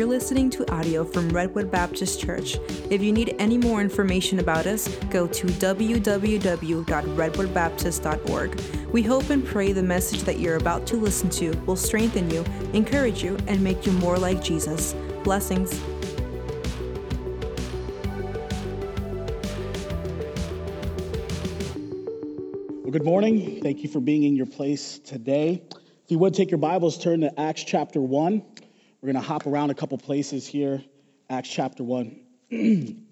You're listening to audio from Redwood Baptist Church. If you need any more information about us, go to www.redwoodbaptist.org. We hope and pray the message that you're about to listen to will strengthen you, encourage you, and make you more like Jesus. Blessings. Well, good morning. Thank you for being in your place today. If you would take your Bibles, turn to Acts chapter 1. We're going to hop around a couple places here. Acts chapter 1.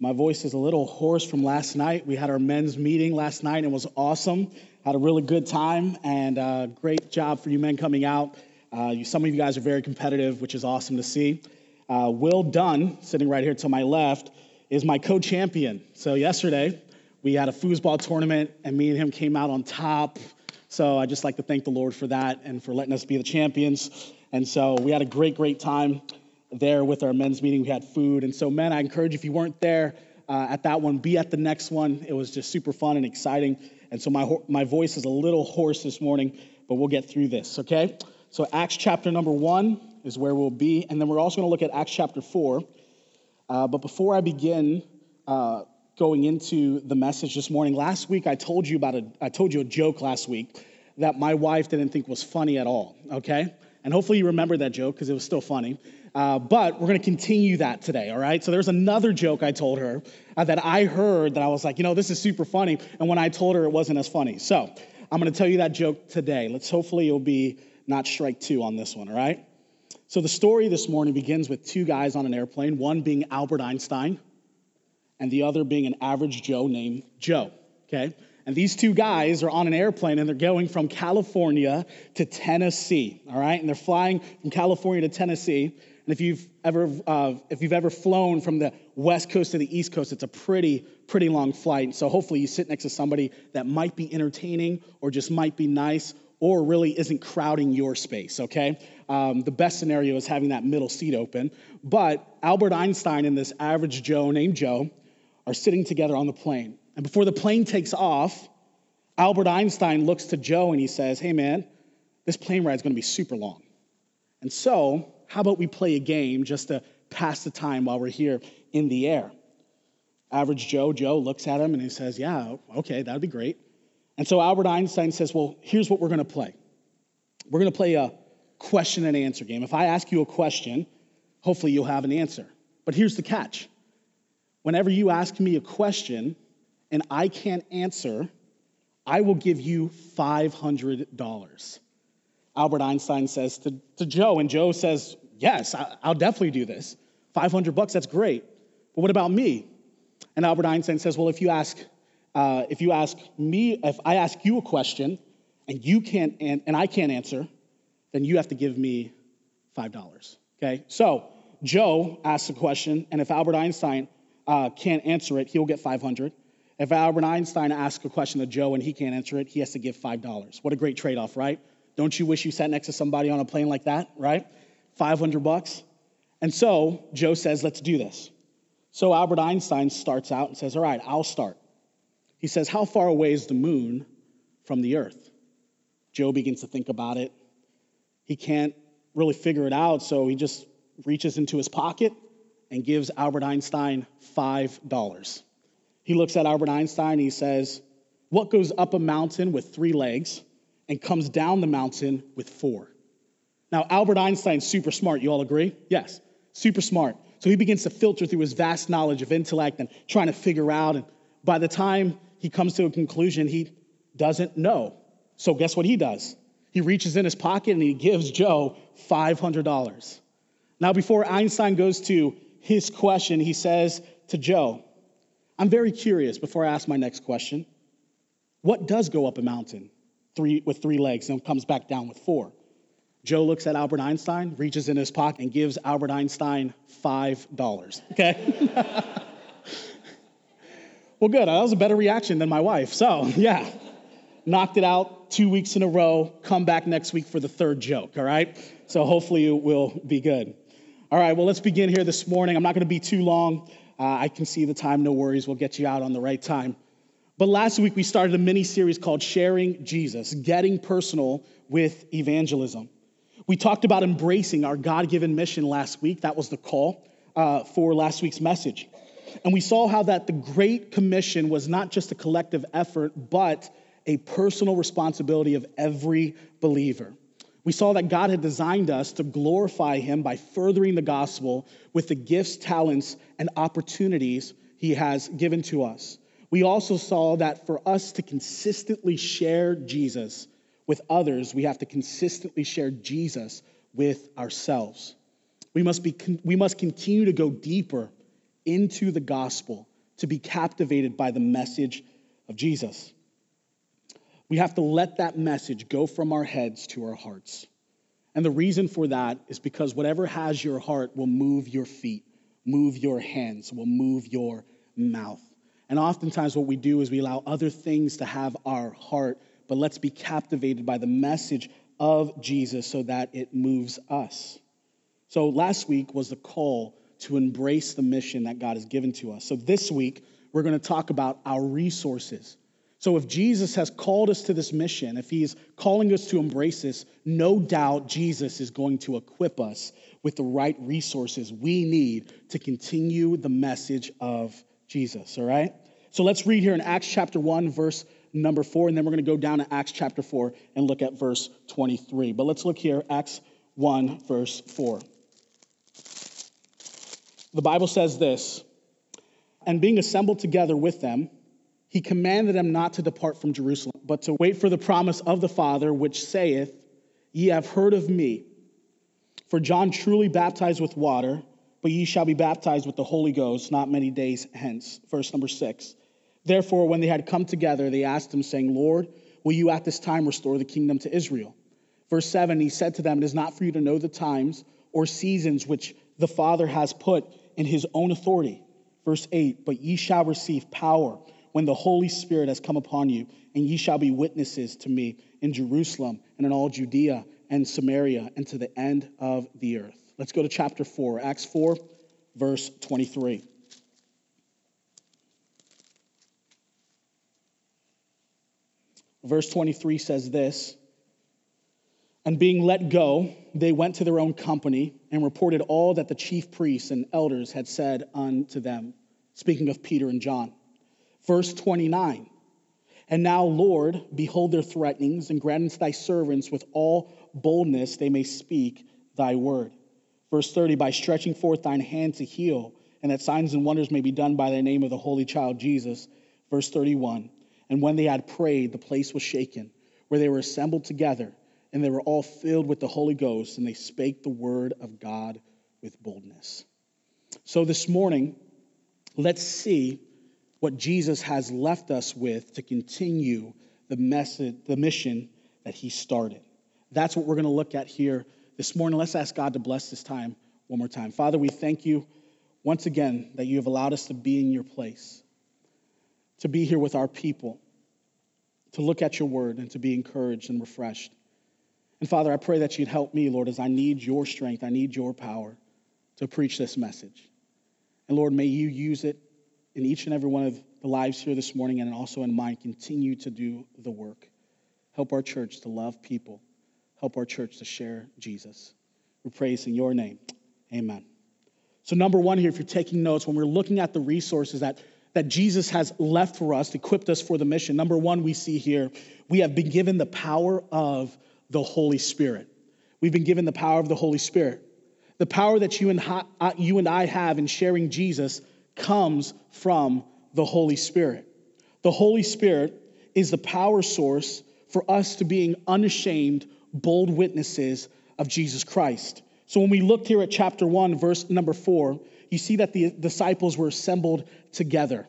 My voice is a little hoarse from last night. We had our men's meeting last night and it was awesome. Had a really good time and uh, great job for you men coming out. Uh, you, some of you guys are very competitive, which is awesome to see. Uh, Will Dunn, sitting right here to my left, is my co champion. So, yesterday, we had a foosball tournament and me and him came out on top. So, I just like to thank the Lord for that and for letting us be the champions. And so we had a great, great time there with our men's meeting. We had food. And so, men, I encourage if you weren't there uh, at that one, be at the next one. It was just super fun and exciting. And so my, my voice is a little hoarse this morning, but we'll get through this, okay? So, Acts chapter number one is where we'll be. And then we're also going to look at Acts chapter four. Uh, but before I begin, uh, going into the message this morning. Last week I told you about a I told you a joke last week that my wife didn't think was funny at all. Okay, and hopefully you remember that joke because it was still funny. Uh, but we're going to continue that today, all right? So there's another joke I told her uh, that I heard that I was like, you know, this is super funny. And when I told her, it wasn't as funny. So I'm going to tell you that joke today. Let's hopefully you'll be not strike two on this one, all right? So the story this morning begins with two guys on an airplane, one being Albert Einstein and the other being an average Joe named Joe, okay? And these two guys are on an airplane and they're going from California to Tennessee, all right? And they're flying from California to Tennessee. And if you've ever, uh, if you've ever flown from the west coast to the east coast, it's a pretty, pretty long flight. So hopefully you sit next to somebody that might be entertaining or just might be nice or really isn't crowding your space, okay? Um, the best scenario is having that middle seat open. But Albert Einstein and this average Joe named Joe are sitting together on the plane. And before the plane takes off, Albert Einstein looks to Joe and he says, Hey, man, this plane ride is going to be super long. And so, how about we play a game just to pass the time while we're here in the air? Average Joe, Joe looks at him and he says, Yeah, okay, that'd be great. And so Albert Einstein says, Well, here's what we're going to play. We're going to play a question and answer game. If I ask you a question, hopefully you'll have an answer. But here's the catch whenever you ask me a question, and I can't answer, I will give you $500. Albert Einstein says to, to Joe, and Joe says, Yes, I, will definitely do this. 500 bucks, that's great. But what about me? And Albert Einstein says, Well, if you ask, uh, if you ask me, if I ask you a question and you can't, and, and I can't answer, then you have to give me $5. Okay? So Joe asks a question, and if Albert Einstein uh, can't answer it, he'll get 500. If Albert Einstein asks a question to Joe and he can't answer it, he has to give $5. What a great trade off, right? Don't you wish you sat next to somebody on a plane like that, right? 500 bucks. And so Joe says, let's do this. So Albert Einstein starts out and says, all right, I'll start. He says, how far away is the moon from the earth? Joe begins to think about it. He can't really figure it out, so he just reaches into his pocket and gives Albert Einstein $5. He looks at Albert Einstein and he says, What goes up a mountain with three legs and comes down the mountain with four? Now, Albert Einstein's super smart. You all agree? Yes, super smart. So he begins to filter through his vast knowledge of intellect and trying to figure out. And by the time he comes to a conclusion, he doesn't know. So guess what he does? He reaches in his pocket and he gives Joe $500. Now, before Einstein goes to his question, he says to Joe, I'm very curious before I ask my next question. What does go up a mountain three, with three legs and comes back down with four? Joe looks at Albert Einstein, reaches in his pocket, and gives Albert Einstein $5. Okay? well, good. That was a better reaction than my wife. So, yeah, knocked it out two weeks in a row. Come back next week for the third joke, all right? So, hopefully, it will be good. All right, well, let's begin here this morning. I'm not going to be too long. Uh, I can see the time, no worries. We'll get you out on the right time. But last week we started a mini series called Sharing Jesus, Getting Personal with Evangelism. We talked about embracing our God given mission last week. That was the call uh, for last week's message. And we saw how that the Great Commission was not just a collective effort, but a personal responsibility of every believer. We saw that God had designed us to glorify Him by furthering the gospel with the gifts, talents, and opportunities He has given to us. We also saw that for us to consistently share Jesus with others, we have to consistently share Jesus with ourselves. We must, be, we must continue to go deeper into the gospel to be captivated by the message of Jesus. We have to let that message go from our heads to our hearts. And the reason for that is because whatever has your heart will move your feet, move your hands, will move your mouth. And oftentimes, what we do is we allow other things to have our heart, but let's be captivated by the message of Jesus so that it moves us. So, last week was the call to embrace the mission that God has given to us. So, this week, we're going to talk about our resources. So, if Jesus has called us to this mission, if he's calling us to embrace this, no doubt Jesus is going to equip us with the right resources we need to continue the message of Jesus, all right? So, let's read here in Acts chapter 1, verse number 4, and then we're going to go down to Acts chapter 4 and look at verse 23. But let's look here, Acts 1, verse 4. The Bible says this And being assembled together with them, he commanded them not to depart from Jerusalem, but to wait for the promise of the Father, which saith, Ye have heard of me. For John truly baptized with water, but ye shall be baptized with the Holy Ghost not many days hence. Verse number six. Therefore, when they had come together, they asked him, saying, Lord, will you at this time restore the kingdom to Israel? Verse 7 He said to them, It is not for you to know the times or seasons which the Father has put in his own authority. Verse 8 But ye shall receive power when the Holy Spirit has come upon you, and ye shall be witnesses to me in Jerusalem and in all Judea and Samaria and to the end of the earth. Let's go to chapter 4, Acts 4, verse 23. Verse 23 says this And being let go, they went to their own company and reported all that the chief priests and elders had said unto them. Speaking of Peter and John. Verse 29 And now, Lord, behold their threatenings, and grant unto thy servants with all boldness they may speak thy word. Verse 30 By stretching forth thine hand to heal, and that signs and wonders may be done by the name of the Holy Child Jesus. Verse 31 And when they had prayed, the place was shaken, where they were assembled together, and they were all filled with the Holy Ghost, and they spake the word of God with boldness. So this morning, let's see what Jesus has left us with to continue the message, the mission that he started. That's what we're going to look at here this morning. Let's ask God to bless this time one more time. Father, we thank you once again that you have allowed us to be in your place, to be here with our people, to look at your word and to be encouraged and refreshed. And Father, I pray that you'd help me, Lord, as I need your strength, I need your power to preach this message. And Lord, may you use it in each and every one of the lives here this morning and also in mine, continue to do the work. Help our church to love people. Help our church to share Jesus. We praise in your name. Amen. So, number one here, if you're taking notes, when we're looking at the resources that, that Jesus has left for us, equipped us for the mission, number one, we see here, we have been given the power of the Holy Spirit. We've been given the power of the Holy Spirit. The power that you and, uh, you and I have in sharing Jesus comes from the Holy Spirit. The Holy Spirit is the power source for us to being unashamed, bold witnesses of Jesus Christ. So when we looked here at chapter 1, verse number 4, you see that the disciples were assembled together.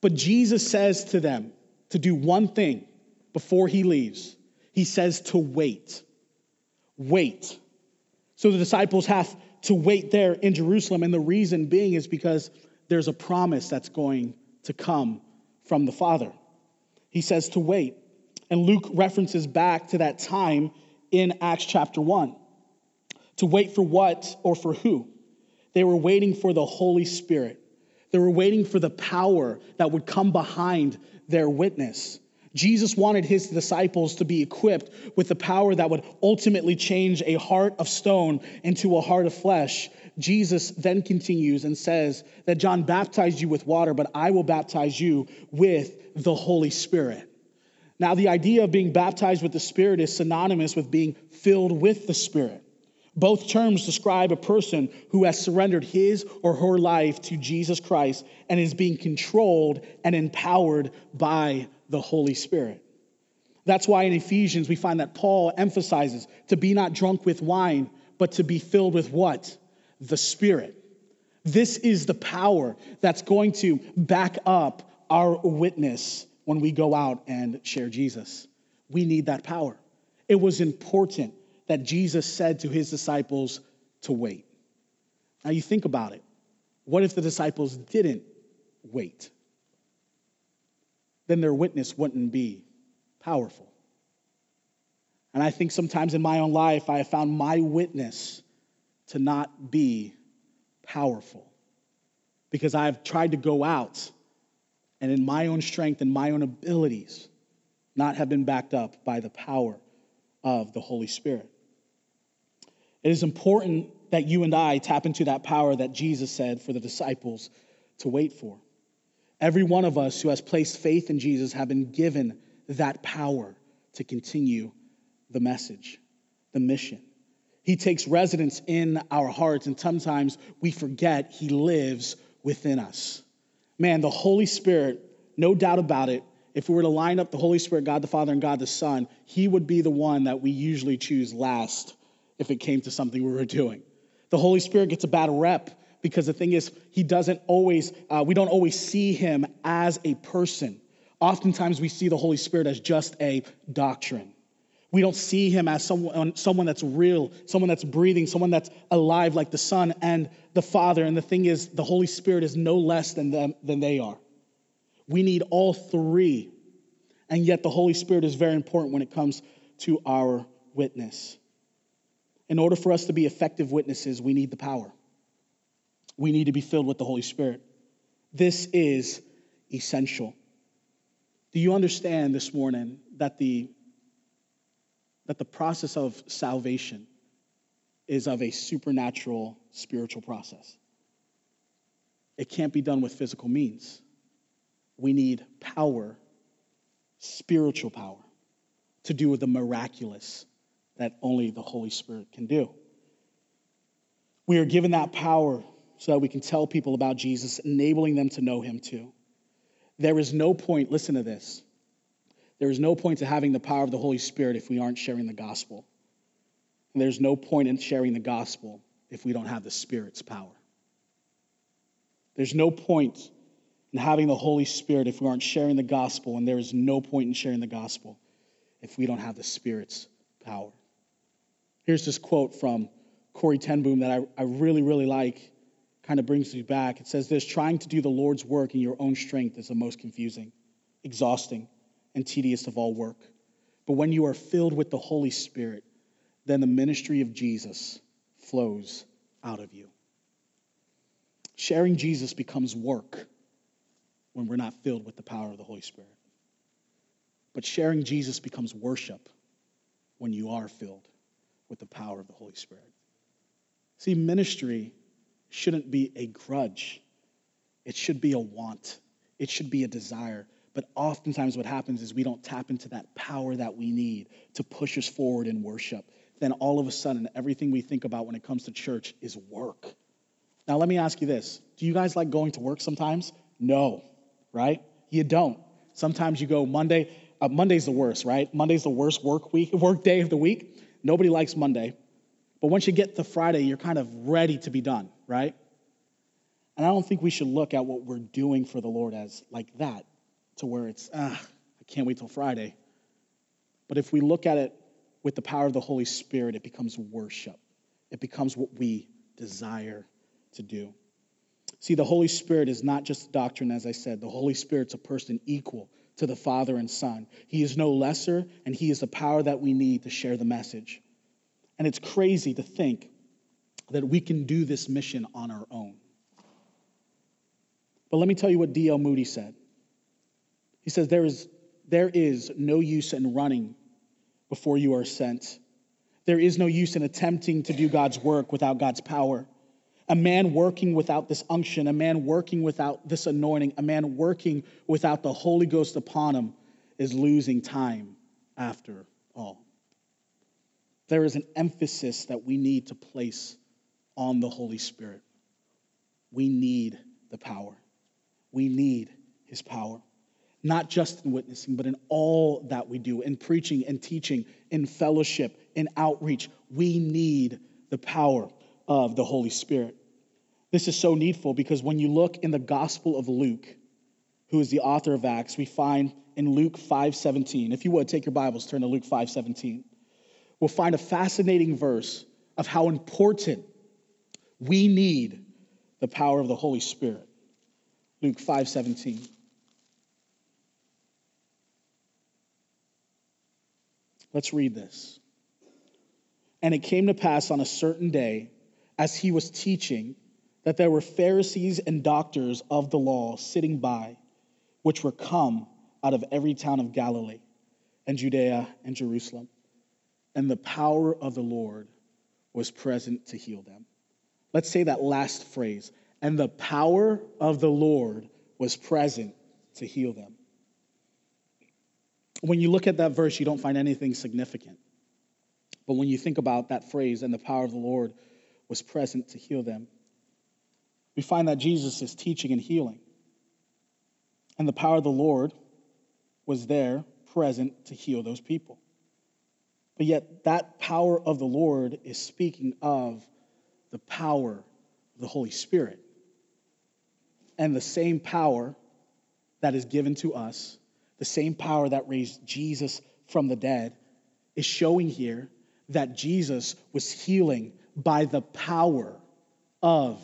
But Jesus says to them to do one thing before he leaves. He says to wait. Wait. So the disciples have to wait there in Jerusalem. And the reason being is because there's a promise that's going to come from the Father. He says to wait. And Luke references back to that time in Acts chapter 1. To wait for what or for who? They were waiting for the Holy Spirit. They were waiting for the power that would come behind their witness. Jesus wanted his disciples to be equipped with the power that would ultimately change a heart of stone into a heart of flesh. Jesus then continues and says that John baptized you with water, but I will baptize you with the Holy Spirit. Now, the idea of being baptized with the Spirit is synonymous with being filled with the Spirit. Both terms describe a person who has surrendered his or her life to Jesus Christ and is being controlled and empowered by the Holy Spirit. That's why in Ephesians we find that Paul emphasizes to be not drunk with wine, but to be filled with what? The Spirit. This is the power that's going to back up our witness when we go out and share Jesus. We need that power. It was important that Jesus said to his disciples to wait. Now you think about it. What if the disciples didn't wait? Then their witness wouldn't be powerful. And I think sometimes in my own life, I have found my witness to not be powerful because I've tried to go out and in my own strength and my own abilities not have been backed up by the power of the Holy Spirit. It is important that you and I tap into that power that Jesus said for the disciples to wait for. Every one of us who has placed faith in Jesus have been given that power to continue the message, the mission. He takes residence in our hearts, and sometimes we forget He lives within us. Man, the Holy Spirit, no doubt about it, if we were to line up the Holy Spirit, God the Father, and God the Son, He would be the one that we usually choose last if it came to something we were doing. The Holy Spirit gets a bad rep because the thing is, he doesn't always, uh, we don't always see him as a person. Oftentimes we see the Holy Spirit as just a doctrine. We don't see him as someone, someone that's real, someone that's breathing, someone that's alive like the Son and the Father. And the thing is, the Holy Spirit is no less than them than they are. We need all three. And yet the Holy Spirit is very important when it comes to our witness. In order for us to be effective witnesses, we need the power. We need to be filled with the Holy Spirit. This is essential. Do you understand this morning that the, that the process of salvation is of a supernatural spiritual process? It can't be done with physical means. We need power, spiritual power, to do with the miraculous that only the Holy Spirit can do. We are given that power so that we can tell people about Jesus, enabling them to know him too. There is no point, listen to this. There is no point to having the power of the Holy Spirit if we aren't sharing the gospel. And there's no point in sharing the gospel if we don't have the Spirit's power. There's no point in having the Holy Spirit if we aren't sharing the gospel, and there is no point in sharing the gospel if we don't have the Spirit's power. Here's this quote from Corrie ten Boom that I, I really, really like. Kind of brings me back. It says this Trying to do the Lord's work in your own strength is the most confusing, exhausting, and tedious of all work. But when you are filled with the Holy Spirit, then the ministry of Jesus flows out of you. Sharing Jesus becomes work when we're not filled with the power of the Holy Spirit. But sharing Jesus becomes worship when you are filled with the power of the Holy Spirit. See, ministry shouldn't be a grudge, it should be a want, it should be a desire. But oftentimes, what happens is we don't tap into that power that we need to push us forward in worship. Then, all of a sudden, everything we think about when it comes to church is work. Now, let me ask you this Do you guys like going to work sometimes? No, right? You don't. Sometimes you go Monday. Uh, Monday's the worst, right? Monday's the worst work week, work day of the week. Nobody likes Monday. But once you get to Friday, you're kind of ready to be done, right? And I don't think we should look at what we're doing for the Lord as like that, to where it's, ah, I can't wait till Friday. But if we look at it with the power of the Holy Spirit, it becomes worship. It becomes what we desire to do. See, the Holy Spirit is not just a doctrine, as I said. The Holy Spirit's a person equal to the Father and Son. He is no lesser, and He is the power that we need to share the message. And it's crazy to think that we can do this mission on our own. But let me tell you what D.L. Moody said. He says, There is there is no use in running before you are sent. There is no use in attempting to do God's work without God's power. A man working without this unction, a man working without this anointing, a man working without the Holy Ghost upon him is losing time after all. There is an emphasis that we need to place on the Holy Spirit. We need the power. We need his power, not just in witnessing, but in all that we do, in preaching and teaching, in fellowship, in outreach. We need the power of the Holy Spirit. This is so needful because when you look in the Gospel of Luke, who is the author of Acts, we find in Luke 5:17. If you would take your Bibles, turn to Luke 5:17. We'll find a fascinating verse of how important we need the power of the Holy Spirit. Luke 5:17. Let's read this. And it came to pass on a certain day, as he was teaching, that there were Pharisees and doctors of the law sitting by, which were come out of every town of Galilee and Judea and Jerusalem. And the power of the Lord was present to heal them. Let's say that last phrase. And the power of the Lord was present to heal them. When you look at that verse, you don't find anything significant. But when you think about that phrase, and the power of the Lord was present to heal them, we find that Jesus is teaching and healing. And the power of the Lord was there present to heal those people. But yet, that power of the Lord is speaking of the power of the Holy Spirit. And the same power that is given to us, the same power that raised Jesus from the dead, is showing here that Jesus was healing by the power of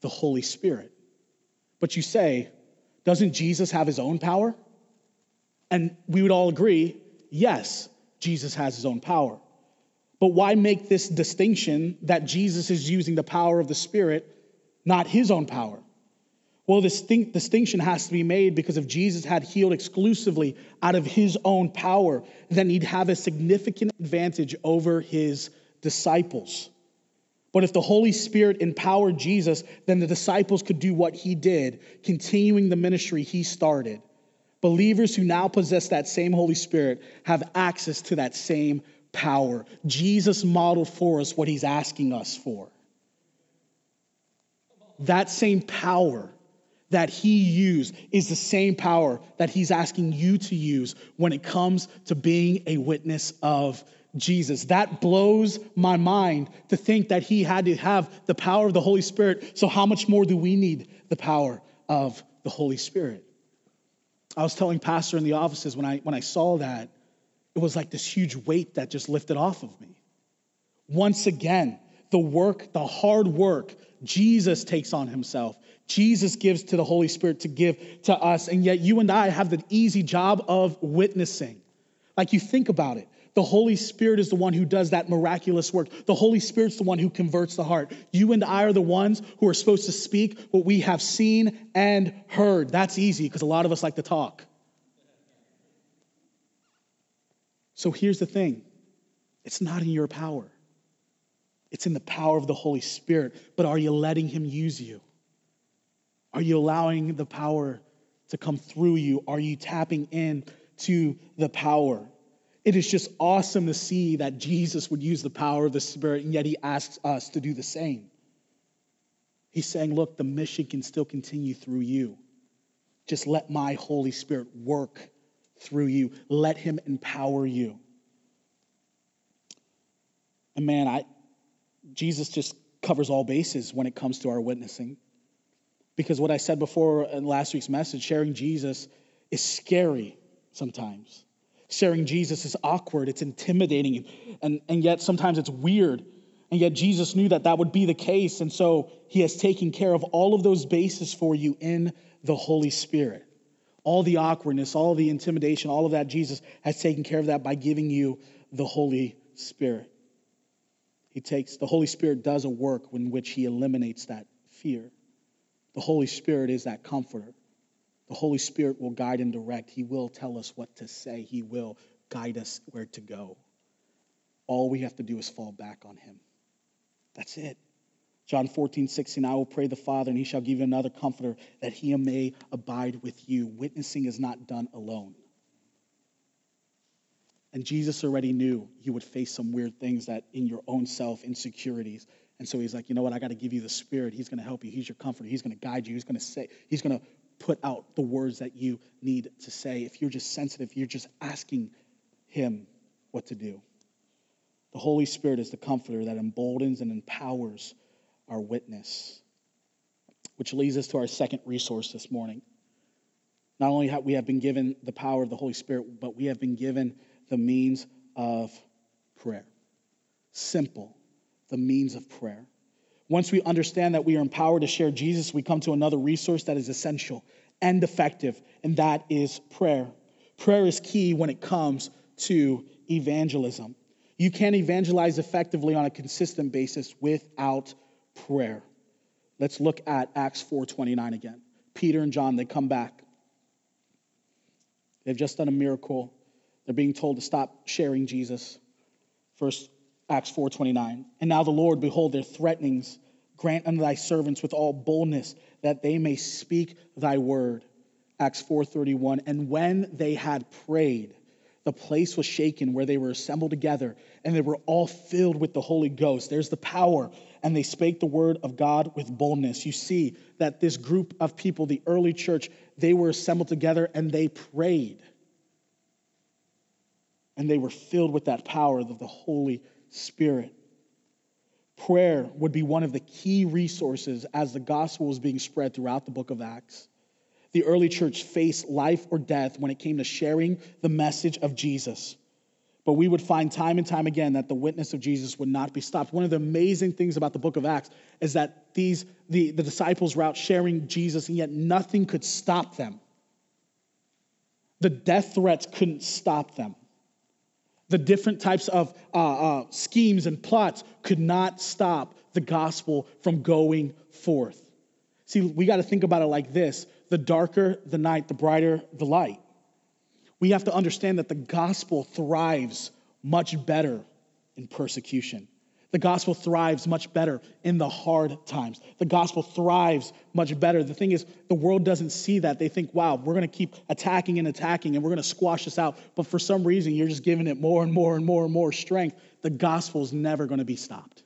the Holy Spirit. But you say, doesn't Jesus have his own power? And we would all agree, yes, Jesus has his own power. But why make this distinction that Jesus is using the power of the Spirit, not his own power? Well, this distinction has to be made because if Jesus had healed exclusively out of his own power, then he'd have a significant advantage over his disciples. But if the Holy Spirit empowered Jesus, then the disciples could do what he did, continuing the ministry he started. Believers who now possess that same Holy Spirit have access to that same power. Jesus modeled for us what he's asking us for. That same power that he used is the same power that he's asking you to use when it comes to being a witness of Jesus. That blows my mind to think that he had to have the power of the Holy Spirit. So, how much more do we need the power of the Holy Spirit? I was telling Pastor in the offices when I, when I saw that, it was like this huge weight that just lifted off of me. Once again, the work, the hard work, Jesus takes on himself. Jesus gives to the Holy Spirit to give to us. And yet, you and I have the easy job of witnessing. Like, you think about it. The Holy Spirit is the one who does that miraculous work. The Holy Spirit's the one who converts the heart. You and I are the ones who are supposed to speak what we have seen and heard. That's easy because a lot of us like to talk. So here's the thing it's not in your power, it's in the power of the Holy Spirit. But are you letting Him use you? Are you allowing the power to come through you? Are you tapping in to the power? It is just awesome to see that Jesus would use the power of the Spirit, and yet He asks us to do the same. He's saying, Look, the mission can still continue through you. Just let my Holy Spirit work through you. Let him empower you. And man, I Jesus just covers all bases when it comes to our witnessing. Because what I said before in last week's message, sharing Jesus is scary sometimes. Sharing Jesus is awkward, it's intimidating, and, and yet sometimes it's weird. And yet Jesus knew that that would be the case. And so he has taken care of all of those bases for you in the Holy Spirit all the awkwardness, all the intimidation, all of that, Jesus has taken care of that by giving you the Holy Spirit. He takes, the Holy Spirit does a work in which he eliminates that fear. The Holy Spirit is that comforter. The Holy Spirit will guide and direct. He will tell us what to say, He will guide us where to go. All we have to do is fall back on Him. That's it. John 14, 16, I will pray the Father, and he shall give you another comforter that he may abide with you. Witnessing is not done alone. And Jesus already knew you would face some weird things that in your own self, insecurities. And so he's like, you know what? I got to give you the Spirit. He's going to help you. He's your comforter. He's going to guide you. He's going to say, he's going to put out the words that you need to say. If you're just sensitive, you're just asking him what to do. The Holy Spirit is the comforter that emboldens and empowers our witness. Which leads us to our second resource this morning. Not only have we have been given the power of the Holy Spirit, but we have been given the means of prayer. Simple, the means of prayer. Once we understand that we are empowered to share Jesus, we come to another resource that is essential and effective, and that is prayer. Prayer is key when it comes to evangelism. You can't evangelize effectively on a consistent basis without prayer. Let's look at Acts 4:29 again. Peter and John they come back. They've just done a miracle. They're being told to stop sharing Jesus. First Acts 4:29. And now the Lord behold their threatenings grant unto thy servants with all boldness that they may speak thy word. Acts 4:31. And when they had prayed, the place was shaken where they were assembled together, and they were all filled with the Holy Ghost. There's the power, and they spake the word of God with boldness. You see that this group of people, the early church, they were assembled together and they prayed. And they were filled with that power of the Holy Spirit. Prayer would be one of the key resources as the gospel was being spread throughout the book of Acts the early church faced life or death when it came to sharing the message of Jesus. But we would find time and time again that the witness of Jesus would not be stopped. One of the amazing things about the book of Acts is that these the, the disciples were out sharing Jesus, and yet nothing could stop them. The death threats couldn't stop them. The different types of uh, uh, schemes and plots could not stop the gospel from going forth. See, we got to think about it like this the darker the night, the brighter the light. We have to understand that the gospel thrives much better in persecution. The gospel thrives much better in the hard times. The gospel thrives much better. The thing is, the world doesn't see that. They think, wow, we're going to keep attacking and attacking and we're going to squash this out. But for some reason, you're just giving it more and more and more and more strength. The gospel is never going to be stopped.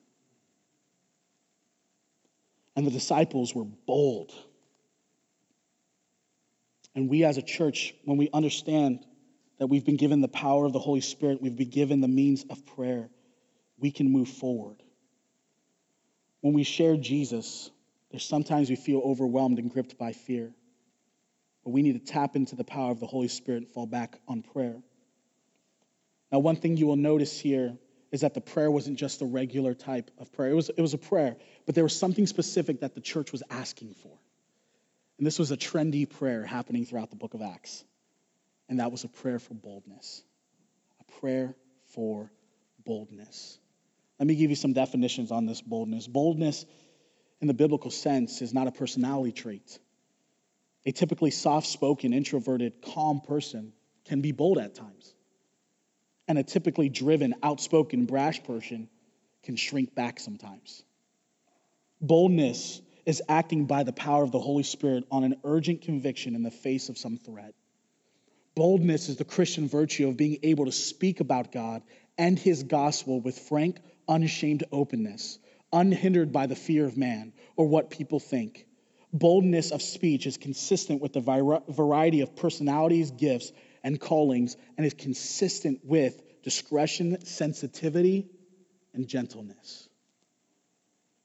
And the disciples were bold. And we as a church, when we understand that we've been given the power of the Holy Spirit, we've been given the means of prayer, we can move forward. When we share Jesus, there's sometimes we feel overwhelmed and gripped by fear. But we need to tap into the power of the Holy Spirit and fall back on prayer. Now, one thing you will notice here is that the prayer wasn't just a regular type of prayer. It was, it was a prayer, but there was something specific that the church was asking for. And this was a trendy prayer happening throughout the book of Acts. And that was a prayer for boldness. A prayer for boldness. Let me give you some definitions on this boldness. Boldness, in the biblical sense, is not a personality trait. A typically soft spoken, introverted, calm person can be bold at times. And a typically driven, outspoken, brash person can shrink back sometimes. Boldness is acting by the power of the Holy Spirit on an urgent conviction in the face of some threat. Boldness is the Christian virtue of being able to speak about God and his gospel with frank, unashamed openness, unhindered by the fear of man or what people think. Boldness of speech is consistent with the variety of personalities, gifts, and callings, and is consistent with discretion, sensitivity, and gentleness.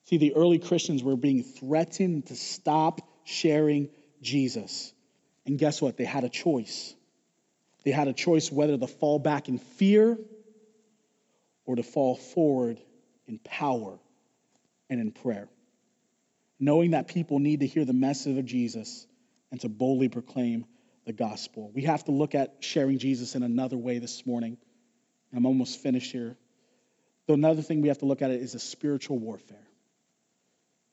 See, the early Christians were being threatened to stop sharing Jesus. And guess what? They had a choice. They had a choice whether to fall back in fear or to fall forward in power and in prayer. Knowing that people need to hear the message of Jesus and to boldly proclaim the gospel. We have to look at sharing Jesus in another way this morning. I'm almost finished here. Though another thing we have to look at it is a spiritual warfare.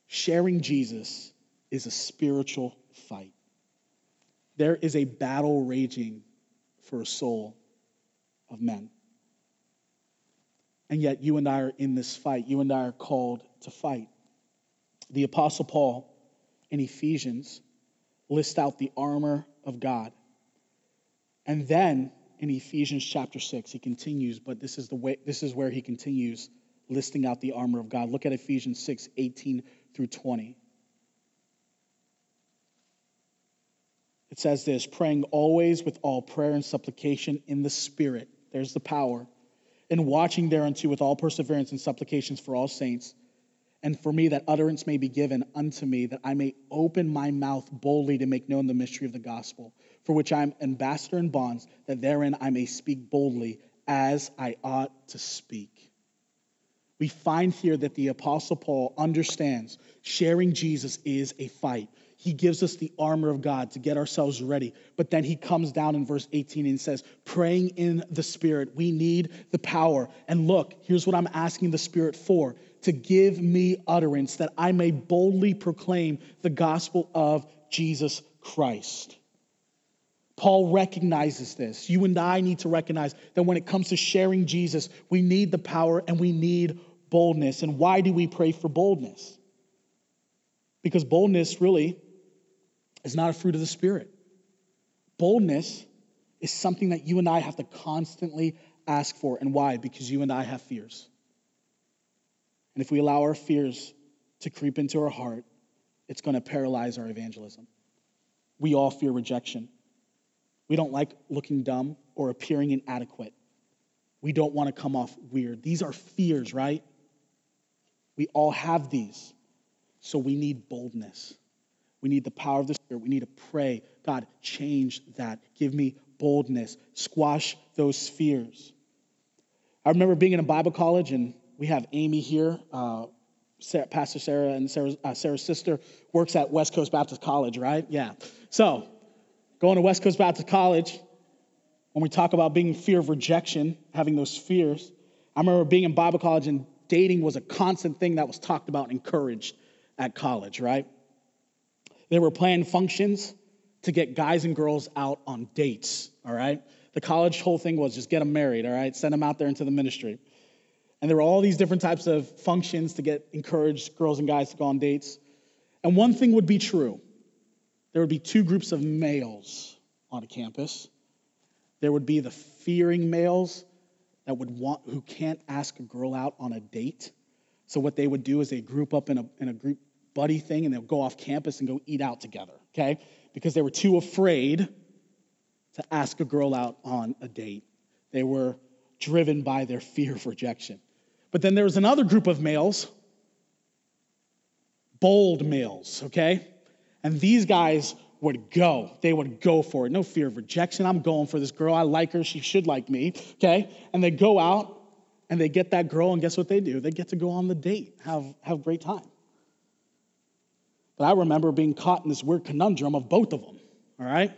Sharing Jesus is a spiritual fight. There is a battle raging for a soul of men. And yet, you and I are in this fight. You and I are called to fight. The Apostle Paul in Ephesians lists out the armor of God. And then in Ephesians chapter 6, he continues, but this is, the way, this is where he continues listing out the armor of God. Look at Ephesians 6 18 through 20. It says this praying always with all prayer and supplication in the Spirit. There's the power. And watching thereunto with all perseverance and supplications for all saints and for me that utterance may be given unto me, that I may open my mouth boldly to make known the mystery of the gospel, for which I am ambassador in bonds, that therein I may speak boldly as I ought to speak. We find here that the Apostle Paul understands sharing Jesus is a fight. He gives us the armor of God to get ourselves ready. But then he comes down in verse 18 and says, praying in the Spirit. We need the power. And look, here's what I'm asking the Spirit for to give me utterance that I may boldly proclaim the gospel of Jesus Christ. Paul recognizes this. You and I need to recognize that when it comes to sharing Jesus, we need the power and we need boldness. And why do we pray for boldness? Because boldness really is not a fruit of the Spirit. Boldness is something that you and I have to constantly ask for. And why? Because you and I have fears. And if we allow our fears to creep into our heart, it's going to paralyze our evangelism. We all fear rejection. We don't like looking dumb or appearing inadequate. We don't want to come off weird. These are fears, right? We all have these. So we need boldness. We need the power of the Spirit. We need to pray, God, change that. Give me boldness. Squash those fears. I remember being in a Bible college and we have Amy here. Uh, Sarah, Pastor Sarah and Sarah's, uh, Sarah's sister works at West Coast Baptist College, right? Yeah. So, going to West Coast Baptist College, when we talk about being fear of rejection, having those fears, I remember being in Bible college and dating was a constant thing that was talked about and encouraged at college, right? They were planning functions to get guys and girls out on dates, all right? The college whole thing was just get them married, all right? Send them out there into the ministry. And there were all these different types of functions to get encouraged girls and guys to go on dates. And one thing would be true there would be two groups of males on a campus. There would be the fearing males that would want who can't ask a girl out on a date. So what they would do is they group up in a, in a group buddy thing and they'll go off campus and go eat out together, okay? Because they were too afraid to ask a girl out on a date. They were driven by their fear of rejection. But then there was another group of males, bold males, okay? And these guys would go. They would go for it. No fear of rejection. I'm going for this girl. I like her. She should like me, okay? And they go out and they get that girl, and guess what they do? They get to go on the date, have, have a great time. But I remember being caught in this weird conundrum of both of them, all right?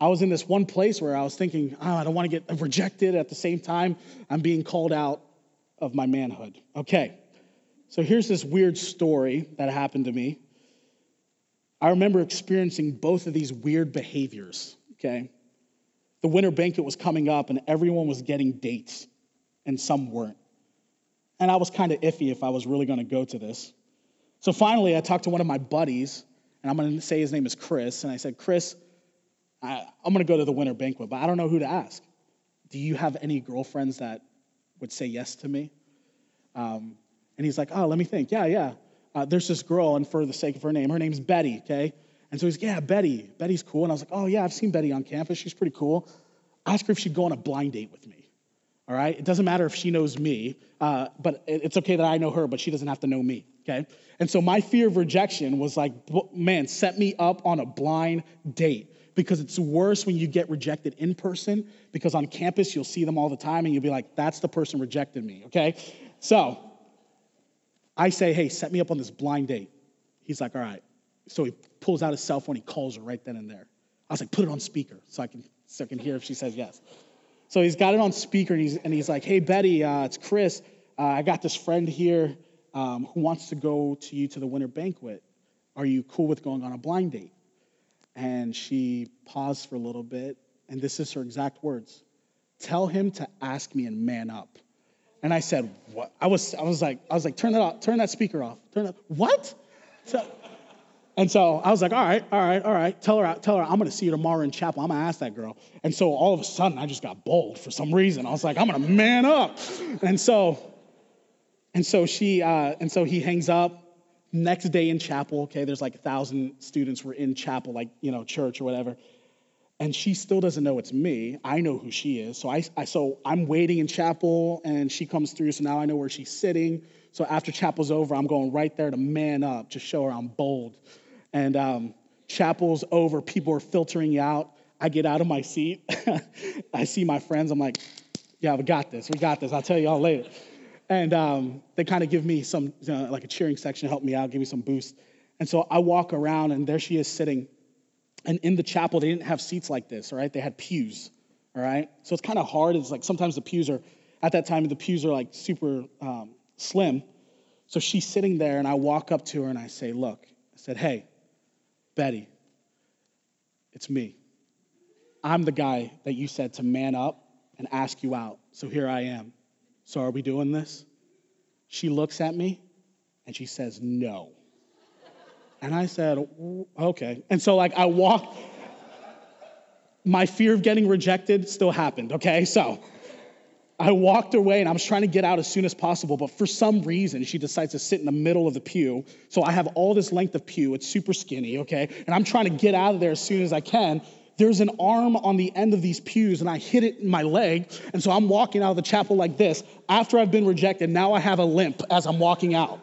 I was in this one place where I was thinking, oh, I don't want to get rejected. At the same time, I'm being called out of my manhood. Okay, so here's this weird story that happened to me. I remember experiencing both of these weird behaviors, okay? The winter banquet was coming up and everyone was getting dates, and some weren't. And I was kind of iffy if I was really going to go to this. So finally, I talked to one of my buddies, and I'm going to say his name is Chris. And I said, Chris, I, am going to go to the winter banquet, but I don't know who to ask. Do you have any girlfriends that would say yes to me. Um, and he's like, oh, let me think. Yeah, yeah. Uh, there's this girl, and for the sake of her name, her name's Betty, okay? And so he's, like, yeah, Betty. Betty's cool. And I was like, oh, yeah, I've seen Betty on campus. She's pretty cool. Ask her if she'd go on a blind date with me. All right? It doesn't matter if she knows me, uh, but it's okay that I know her, but she doesn't have to know me, okay? And so my fear of rejection was like, man, set me up on a blind date because it's worse when you get rejected in person because on campus you'll see them all the time and you'll be like, that's the person rejected me, okay? So I say, hey, set me up on this blind date. He's like, all right. So he pulls out his cell phone, he calls her right then and there. I was like, put it on speaker so I can, so I can hear if she says yes. So he's got it on speaker and he's, and he's like, hey, Betty, uh, it's Chris. Uh, I got this friend here um, who wants to go to you to the winter banquet. Are you cool with going on a blind date? And she paused for a little bit, and this is her exact words Tell him to ask me and man up. And I said, What? I was, I was like, I was like, turn that off, turn that speaker off. Turn that, what? So, and so I was like, all right, all right, all right. Tell her, tell her I'm gonna see you tomorrow in chapel. I'm gonna ask that girl. And so all of a sudden I just got bold for some reason. I was like, I'm gonna man up. And so, and so she, uh, and so he hangs up. Next day in chapel, okay, there's like a thousand students were in chapel, like you know, church or whatever. And she still doesn't know it's me. I know who she is. So I, I so I'm waiting in chapel and she comes through. So now I know where she's sitting. So after chapel's over, I'm going right there to man up, to show her I'm bold. And um, chapel's over, people are filtering out. I get out of my seat. I see my friends. I'm like, yeah, we got this. We got this. I'll tell you all later. And um, they kind of give me some, you know, like a cheering section, help me out, give me some boost. And so I walk around, and there she is sitting. And in the chapel, they didn't have seats like this, all right? They had pews, all right? So it's kind of hard. It's like sometimes the pews are, at that time, the pews are like super um, slim. So she's sitting there, and I walk up to her and I say, Look, I said, Hey, Betty, it's me. I'm the guy that you said to man up and ask you out. So here I am. So are we doing this? She looks at me and she says, No. And I said, Okay. And so, like, I walk, my fear of getting rejected still happened, okay? So, I walked away and I was trying to get out as soon as possible, but for some reason, she decides to sit in the middle of the pew. So I have all this length of pew. It's super skinny, okay? And I'm trying to get out of there as soon as I can. There's an arm on the end of these pews, and I hit it in my leg. And so I'm walking out of the chapel like this. After I've been rejected, now I have a limp as I'm walking out.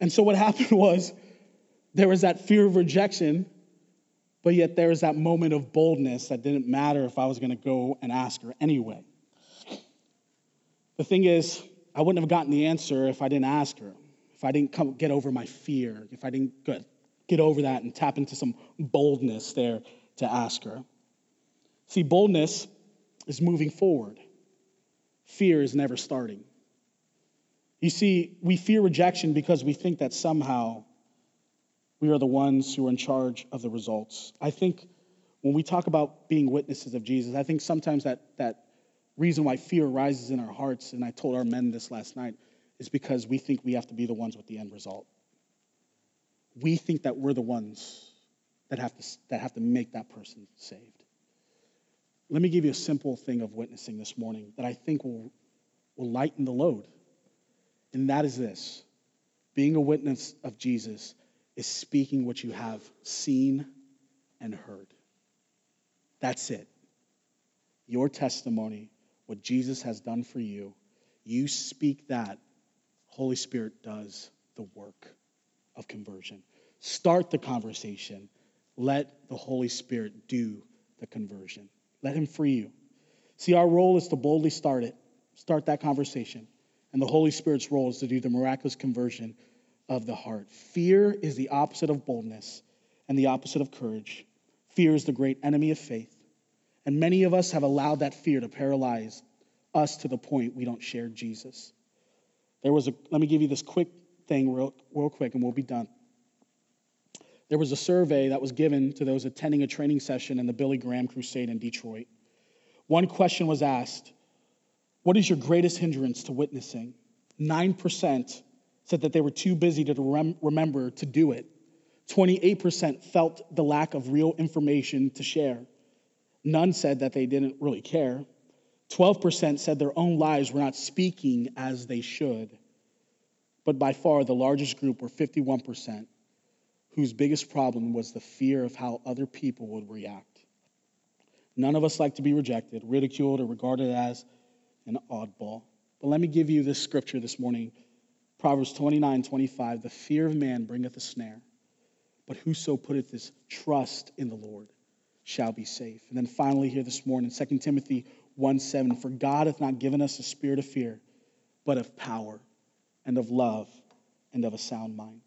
And so what happened was there was that fear of rejection but yet there was that moment of boldness that didn't matter if I was going to go and ask her anyway. The thing is, I wouldn't have gotten the answer if I didn't ask her, if I didn't come, get over my fear, if I didn't get, get over that and tap into some boldness there to ask her. See, boldness is moving forward, fear is never starting. You see, we fear rejection because we think that somehow we are the ones who are in charge of the results. I think when we talk about being witnesses of Jesus, I think sometimes that, that reason why fear rises in our hearts, and I told our men this last night, is because we think we have to be the ones with the end result. We think that we're the ones that have to, that have to make that person saved. Let me give you a simple thing of witnessing this morning that I think will, will lighten the load. And that is this being a witness of Jesus is speaking what you have seen and heard. That's it. Your testimony, what Jesus has done for you, you speak that, Holy Spirit does the work of conversion. Start the conversation. Let the Holy Spirit do the conversion. Let Him free you. See, our role is to boldly start it, start that conversation. And the Holy Spirit's role is to do the miraculous conversion of the heart. Fear is the opposite of boldness and the opposite of courage. Fear is the great enemy of faith. And many of us have allowed that fear to paralyze us to the point we don't share Jesus. There was a, let me give you this quick thing, real, real quick, and we'll be done. There was a survey that was given to those attending a training session in the Billy Graham Crusade in Detroit. One question was asked What is your greatest hindrance to witnessing? 9% said that they were too busy to rem- remember to do it. 28% felt the lack of real information to share. None said that they didn't really care. 12% said their own lives were not speaking as they should. But by far, the largest group were 51%, whose biggest problem was the fear of how other people would react. None of us like to be rejected, ridiculed, or regarded as an oddball. But let me give you this scripture this morning Proverbs 29 25, the fear of man bringeth a snare, but whoso putteth his trust in the Lord shall be safe. And then finally, here this morning, 2 Timothy 1 7, for God hath not given us a spirit of fear, but of power and of love and of a sound mind.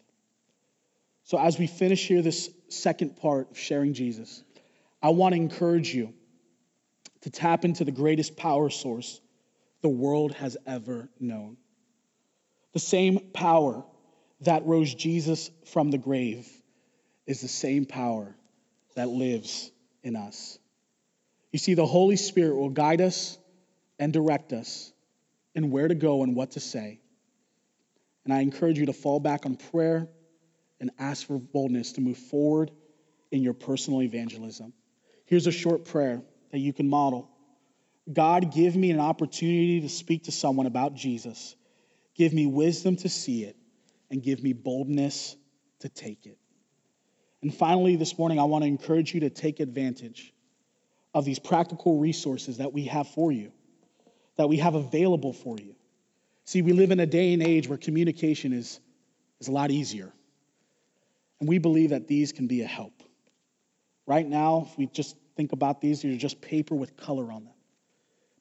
So, as we finish here this second part of sharing Jesus, I want to encourage you to tap into the greatest power source the world has ever known. The same power that rose Jesus from the grave is the same power that lives in us. You see, the Holy Spirit will guide us and direct us in where to go and what to say. And I encourage you to fall back on prayer and ask for boldness to move forward in your personal evangelism. Here's a short prayer that you can model God, give me an opportunity to speak to someone about Jesus. Give me wisdom to see it, and give me boldness to take it. And finally, this morning, I want to encourage you to take advantage of these practical resources that we have for you, that we have available for you. See, we live in a day and age where communication is, is a lot easier. And we believe that these can be a help. Right now, if we just think about these, these are just paper with color on them.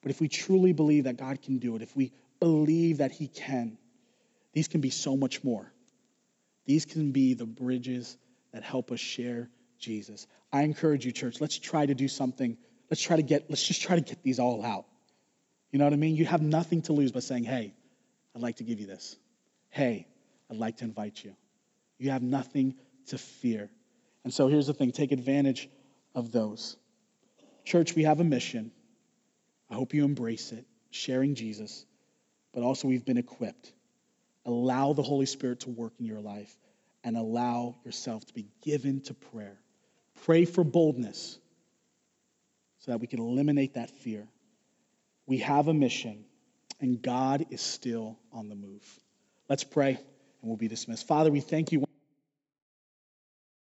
But if we truly believe that God can do it, if we believe that He can, these can be so much more. These can be the bridges that help us share Jesus. I encourage you, church, let's try to do something. Let's try to get, let's just try to get these all out. You know what I mean? You have nothing to lose by saying, hey, I'd like to give you this. Hey, I'd like to invite you. You have nothing to fear. And so here's the thing take advantage of those. Church, we have a mission. I hope you embrace it, sharing Jesus, but also we've been equipped. Allow the Holy Spirit to work in your life and allow yourself to be given to prayer. Pray for boldness so that we can eliminate that fear. We have a mission, and God is still on the move. Let's pray, and we'll be dismissed. Father, we thank you.